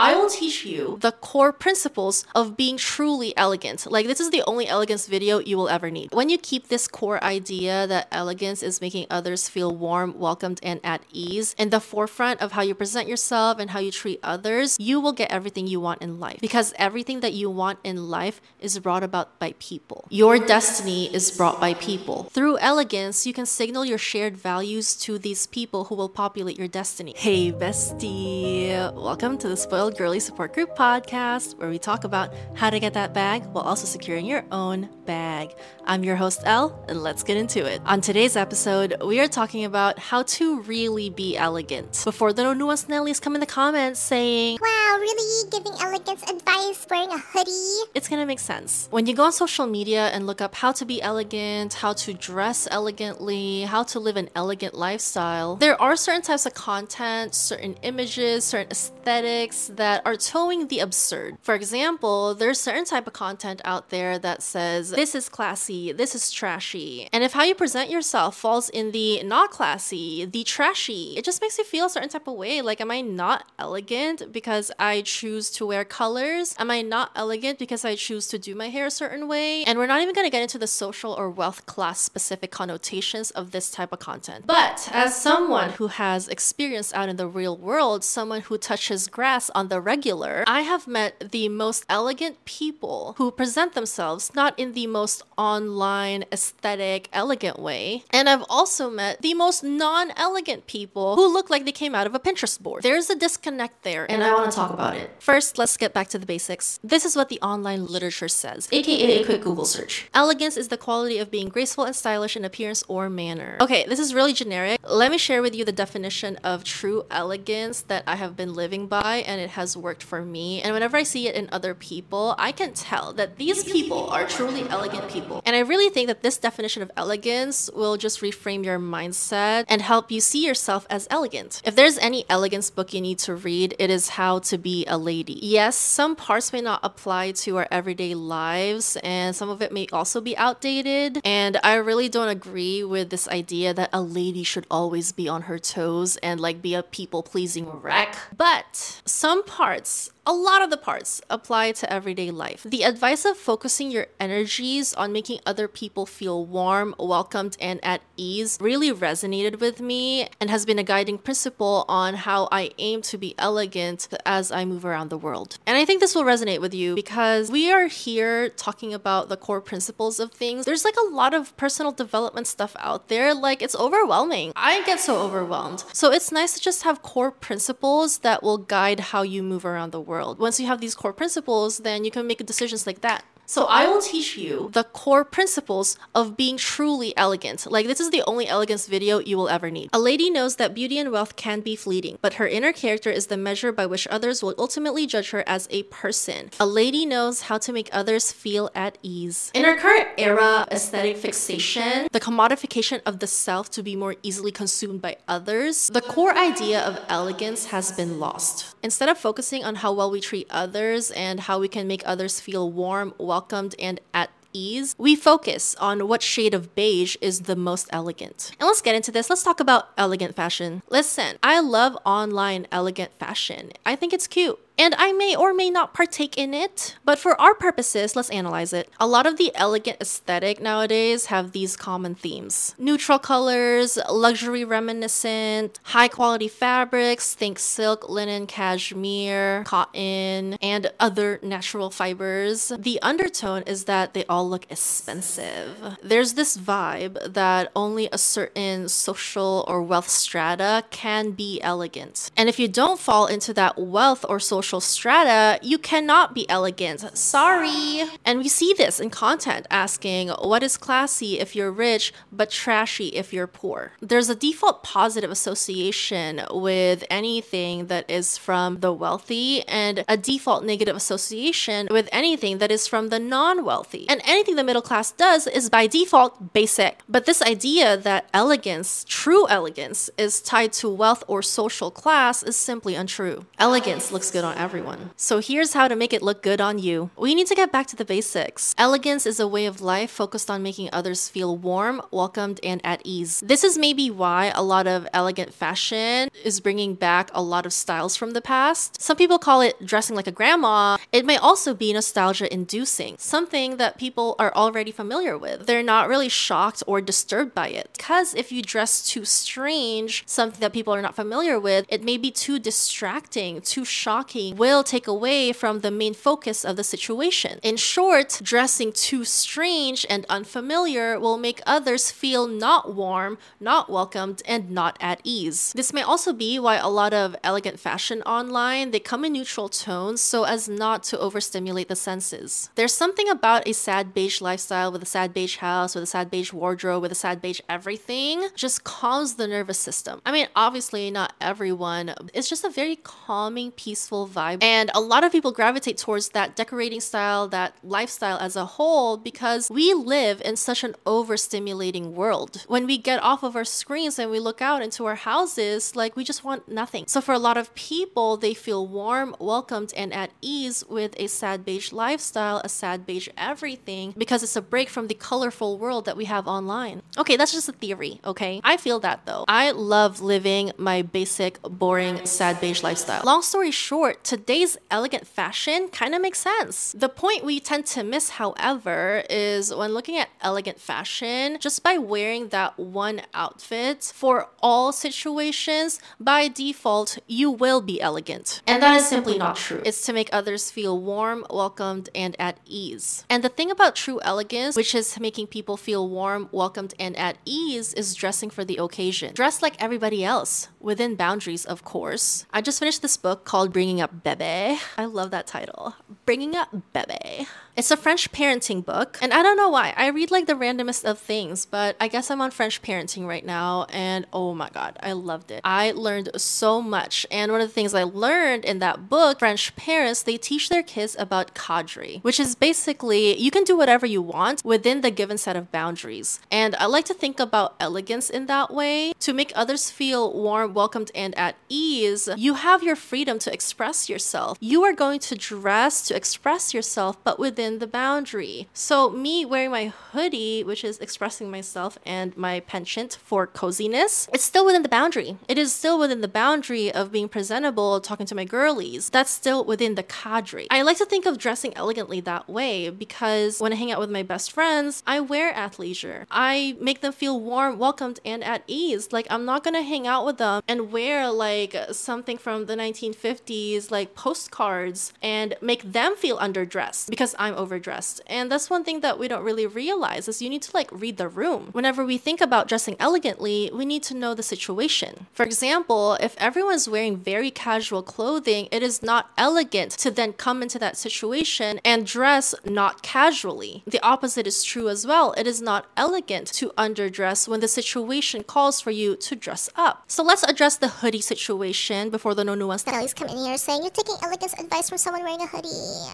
I will teach you the core principles of being truly elegant. Like, this is the only elegance video you will ever need. When you keep this core idea that elegance is making others feel warm, welcomed, and at ease in the forefront of how you present yourself and how you treat others, you will get everything you want in life. Because everything that you want in life is brought about by people. Your destiny is brought by people. Through elegance, you can signal your shared values to these people who will populate your destiny. Hey, bestie. Welcome to the Spoiled Girly Support Group podcast, where we talk about how to get that bag while also securing your own bag. I'm your host, Elle, and let's get into it. On today's episode, we are talking about how to really be elegant. Before the nuance Nellies come in the comments saying, Wow, really? Giving elegance advice wearing a hoodie? It's gonna make sense. When you go on social media and look up how to be elegant, how to dress elegantly, how to live an elegant lifestyle, there are certain types of content, certain images, certain aesthetics that are towing the absurd. For example, there's certain type of content out there that says this is classy, this is trashy. And if how you present yourself falls in the not classy, the trashy, it just makes you feel a certain type of way. Like, am I not elegant because I choose to wear colors? Am I not elegant because I choose to do my hair a certain way? And we're not even gonna get into the social or wealth class specific connotations of this type of content. But as someone who has experience out in the real world, someone who touches grass on the regular, I have met the most elegant people who present themselves not in the most online, aesthetic, elegant way. And I've also met the most non elegant people who look like they came out of a Pinterest board. There's a disconnect there, and I want to talk about it. First, let's get back to the basics. This is what the online literature says, aka a quick Google search. Elegance is the quality of being graceful and stylish in appearance or manner. Okay, this is really generic. Let me share with you the definition of true elegance that I have been living by, and it has worked for me. And whenever I see it in other people, I can tell that these people are truly elegant people. And I really think that this definition of elegance will just reframe your mindset and help you see yourself as elegant. If there's any elegance book you need to read, it is How to Be a Lady. Yes, some parts may not apply to our everyday lives, and some of it may also be outdated. And I really don't agree with this idea that a lady should always be on her toes and like be a people pleasing wreck. But some parts a lot of the parts apply to everyday life. The advice of focusing your energies on making other people feel warm, welcomed, and at ease really resonated with me and has been a guiding principle on how I aim to be elegant as I move around the world. And I think this will resonate with you because we are here talking about the core principles of things. There's like a lot of personal development stuff out there, like it's overwhelming. I get so overwhelmed. So it's nice to just have core principles that will guide how you move around the world world. Once you have these core principles, then you can make decisions like that. So I will teach you the core principles of being truly elegant. Like this is the only elegance video you will ever need. A lady knows that beauty and wealth can be fleeting, but her inner character is the measure by which others will ultimately judge her as a person. A lady knows how to make others feel at ease. In our current era aesthetic fixation, the commodification of the self to be more easily consumed by others, the core idea of elegance has been lost. Instead of focusing on how well we treat others and how we can make others feel warm, welcome, welcomed and at ease, we focus on what shade of beige is the most elegant. And let's get into this. Let's talk about elegant fashion. Listen, I love online elegant fashion. I think it's cute and I may or may not partake in it. But for our purposes, let's analyze it. A lot of the elegant aesthetic nowadays have these common themes neutral colors, luxury reminiscent, high quality fabrics, think silk, linen, cashmere, cotton, and other natural fibers. The undertone is that they all look expensive. There's this vibe that only a certain social or wealth strata can be elegant. And if you don't fall into that wealth or social social strata, you cannot be elegant. Sorry. And we see this in content asking, what is classy if you're rich, but trashy if you're poor? There's a default positive association with anything that is from the wealthy and a default negative association with anything that is from the non wealthy. And anything the middle class does is by default basic. But this idea that elegance, true elegance, is tied to wealth or social class is simply untrue. Elegance looks good on everyone. So here's how to make it look good on you. We need to get back to the basics. Elegance is a way of life focused on making others feel warm, welcomed, and at ease. This is maybe why a lot of elegant fashion is bringing back a lot of styles from the past. Some people call it dressing like a grandma. It may also be nostalgia inducing, something that people are already familiar with. They're not really shocked or disturbed by it. Because if you dress too strange, something that people are not familiar with, it may be too distracting, too shocking, will take away from the main focus of the situation. In short, dressing too strange and unfamiliar will make others feel not warm, not welcomed, and not at ease. This may also be why a lot of elegant fashion online, they come in neutral tones so as not to overstimulate the senses. There's something about a sad beige lifestyle with a sad beige house, with a sad beige wardrobe, with a sad beige everything, just calms the nervous system. I mean, obviously, not everyone. It's just a very calming, peaceful vibe. And a lot of people gravitate towards that decorating style, that lifestyle as a whole, because we live in such an overstimulating world. When we get off of our screens and we look out into our houses, like we just want nothing. So for a lot of people, they feel warm, welcomed, and at ease with a sad beige lifestyle, a sad beige everything, because it's a break from the colorful world that we have online. Okay, that's just a theory, okay? I feel that though. I love living my basic, boring, sad beige lifestyle. Long story short, today's elegant fashion kind of makes sense. The point we tend to miss, however, is when looking at elegant fashion, just by wearing that one outfit for all situations, by default, you will be elegant. And that is simply not true. It's to make others feel warm, welcomed, and at ease. And the thing about true elegance, which is making people feel warm, welcomed, and at ease, is dressing for the occasion. Dress like everybody else, within boundaries, of course. I just finished this book called Bringing Up Bebe. I love that title. Bringing Up Bebe. It's a French parenting book, and I don't know why. I read like the randomest of things, but I guess I'm on French parenting right now, and oh my god, I loved it. I learned so much, and one of the things I learned in that book, French parents, they teach their kids about cadre, which is basically you can do whatever you want within the given set of boundaries. And I like to think about elegance in that way to make others feel warm, welcomed, and at ease. You have your freedom to express yourself. You are going to dress to express yourself, but within the boundary. So, me wearing my hoodie, which is expressing myself, and my penchant for coziness, it's still within the boundary. It is still within the boundary of being presentable, talking to my girlies. That's still within the cadre. I like to think of dressing elegantly that way because when I hang out with my best friends, I wear athleisure. I make them feel warm, welcomed, and at ease. Like, I'm not gonna hang out with them and wear like something from the 1950s, like postcards, and make them feel underdressed because I'm overdressed. And that's one thing that we don't really realize is you need to like read the room. Whenever we think about dressing elegantly, we need to know the situation. For example, if everyone's wearing very casual clothing, it is not elegant to then come into that situation and dress not casually. The opposite is true as well. It is not elegant to underdress when the situation calls for you to dress up. So let's address the hoodie situation before the no nuance. That always come in here saying you're taking elegance advice from someone wearing a hoodie.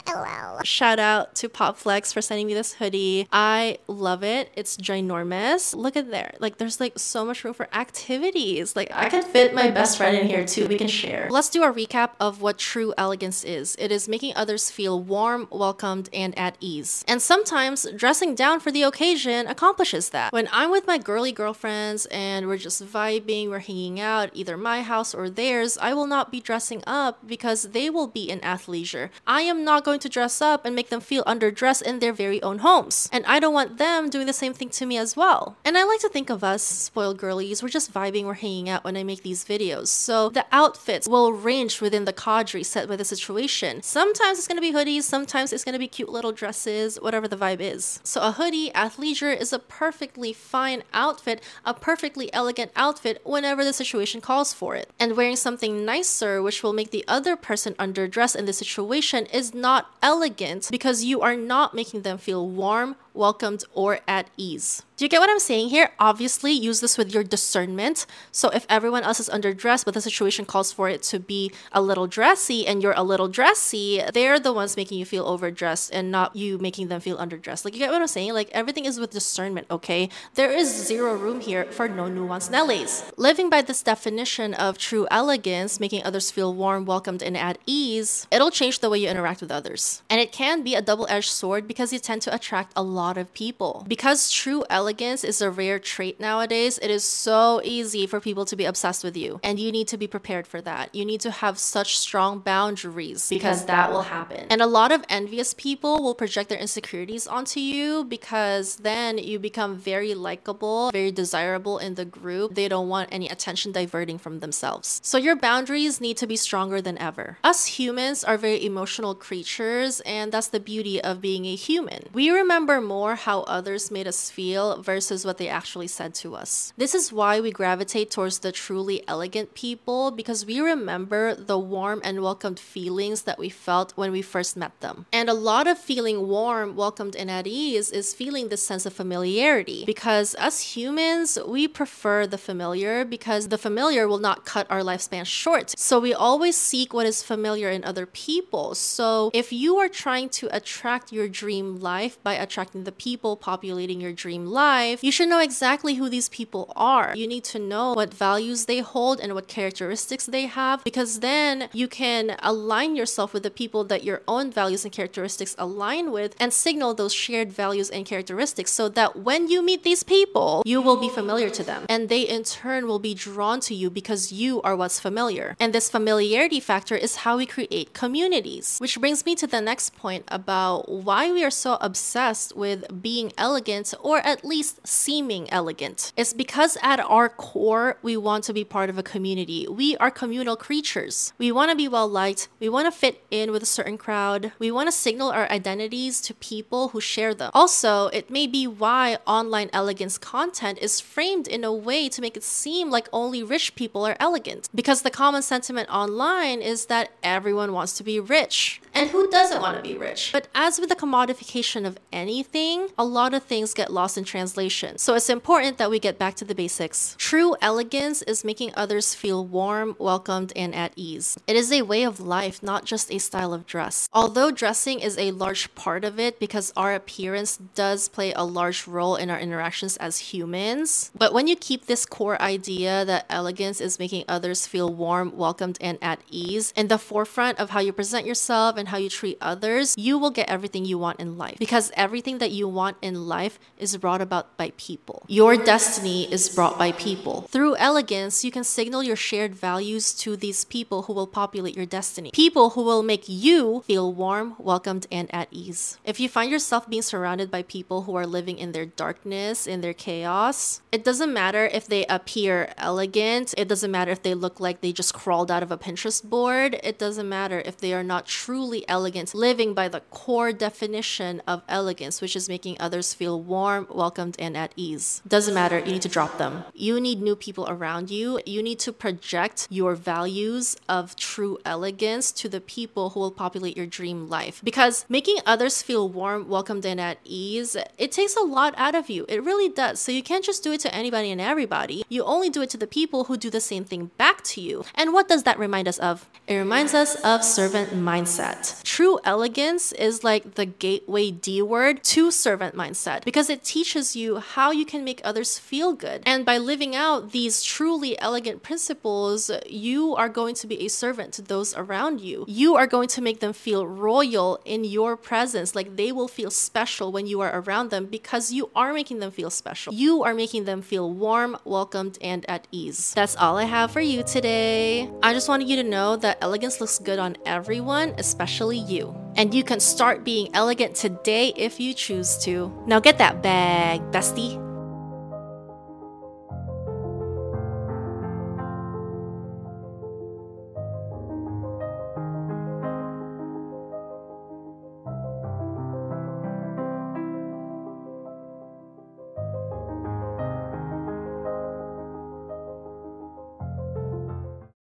Oh, LOL. Shout out to Popflex for sending me this hoodie. I love it. It's ginormous. Look at there. Like there's like so much room for activities. Like I could fit my best friend in here too. We can share. Let's do a recap of what true elegance is. It is making others feel warm, welcomed, and at ease. And sometimes dressing down for the occasion accomplishes that. When I'm with my girly girlfriends and we're just vibing, we're hanging out, either my house or theirs, I will not be dressing up because they will be in athleisure. I am not going to dress up and make them feel underdressed in their very own homes. And I don't want them doing the same thing to me as well. And I like to think of us, spoiled girlies, we're just vibing, we're hanging out when I make these videos. So the outfits will range within the cadre set by the situation. Sometimes it's gonna be hoodies, sometimes it's gonna be cute little dresses, whatever the vibe is. So a hoodie, athleisure is a perfectly fine outfit, a perfectly elegant outfit whenever the situation calls for it. And wearing something nicer, which will make the other person underdressed in the situation, is not elegant because you are not making them feel warm, welcomed, or at ease. Do you get what I'm saying here? Obviously, use this with your discernment. So if everyone else is underdressed, but the situation calls for it to be a little dressy and you're a little dressy, they're the ones making you feel overdressed and not you making them feel underdressed. Like, you get what I'm saying? Like, everything is with discernment, okay? There is zero room here for no nuance Nellies. Living by this definition of true elegance, making others feel warm, welcomed, and at ease, it'll change the way you interact with others. And it can be a double edged sword because you tend to attract a lot of people. Because true elegance elegance is a rare trait nowadays, it is so easy for people to be obsessed with you. And you need to be prepared for that. You need to have such strong boundaries because that will happen. And a lot of envious people will project their insecurities onto you because then you become very likable, very desirable in the group. They don't want any attention diverting from themselves. So your boundaries need to be stronger than ever. Us humans are very emotional creatures, and that's the beauty of being a human. We remember more how others made us feel versus what they actually said to us. This is why we gravitate towards the truly elegant people because we remember the warm and welcomed feelings that we felt when we first met them. And a lot of feeling warm, welcomed, and at ease is feeling this sense of familiarity because as humans, we prefer the familiar because the familiar will not cut our lifespan short. So we always seek what is familiar in other people. So if you are trying to attract your dream life by attracting the people populating your dream life, you should know exactly who these people are. You need to know what values they hold and what characteristics they have because then you can align yourself with the people that your own values and characteristics align with and signal those shared values and characteristics so that when you meet these people, you will be familiar to them and they in turn will be drawn to you because you are what's familiar. And this familiarity factor is how we create communities, which brings me to the next point about why we are so obsessed with being elegant or at least seeming elegant. It's because at our core, we want to be part of a community. We are communal creatures. We want to be well liked. We want to fit in with a certain crowd. We want to signal our identities to people who share them. Also, it may be why online elegance content is framed in a way to make it seem like only rich people are elegant. Because the common sentiment online is that everyone wants to be rich. And who doesn't want to be rich? But as with the commodification of anything, a lot of things get lost in translation. So it's important that we get back to the basics. True elegance is making others feel warm, welcomed, and at ease. It is a way of life, not just a style of dress. Although dressing is a large part of it because our appearance does play a large role in our interactions as humans, but when you keep this core idea that elegance is making others feel warm, welcomed, and at ease in the forefront of how you present yourself and how you treat others, you will get everything you want in life because everything that you want in life is brought about by people. Your destiny is brought by people. Through elegance, you can signal your shared values to these people who will populate your destiny. People who will make you feel warm, welcomed, and at ease. If you find yourself being surrounded by people who are living in their darkness, in their chaos, it doesn't matter if they appear elegant, it doesn't matter if they look like they just crawled out of a Pinterest board, it doesn't matter if they are not truly elegant, living by the core definition of elegance, which is making others feel warm, welcomed and at ease. Doesn't matter, you need to drop them. You need new people around you. You need to project your values of true elegance to the people who will populate your dream life. Because making others feel warm, welcomed, and at ease, it takes a lot out of you. It really does. So you can't just do it to anybody and everybody. You only do it to the people who do the same thing back to you. And what does that remind us of? It reminds us of servant mindset. True elegance is like the gateway D word to servant mindset because it teaches you how you can make others feel good. And by living out these truly elegant principles, you are going to be a servant to those around you. You are going to make them feel royal in your presence, like they will feel special when you are around them because you are making them feel special. You are making them feel warm, welcomed, and at ease. That's all I have for you today. I just wanted you to know that elegance looks good on everyone, especially you. And you can start being elegant today if you choose to. Now get that bag, bestie.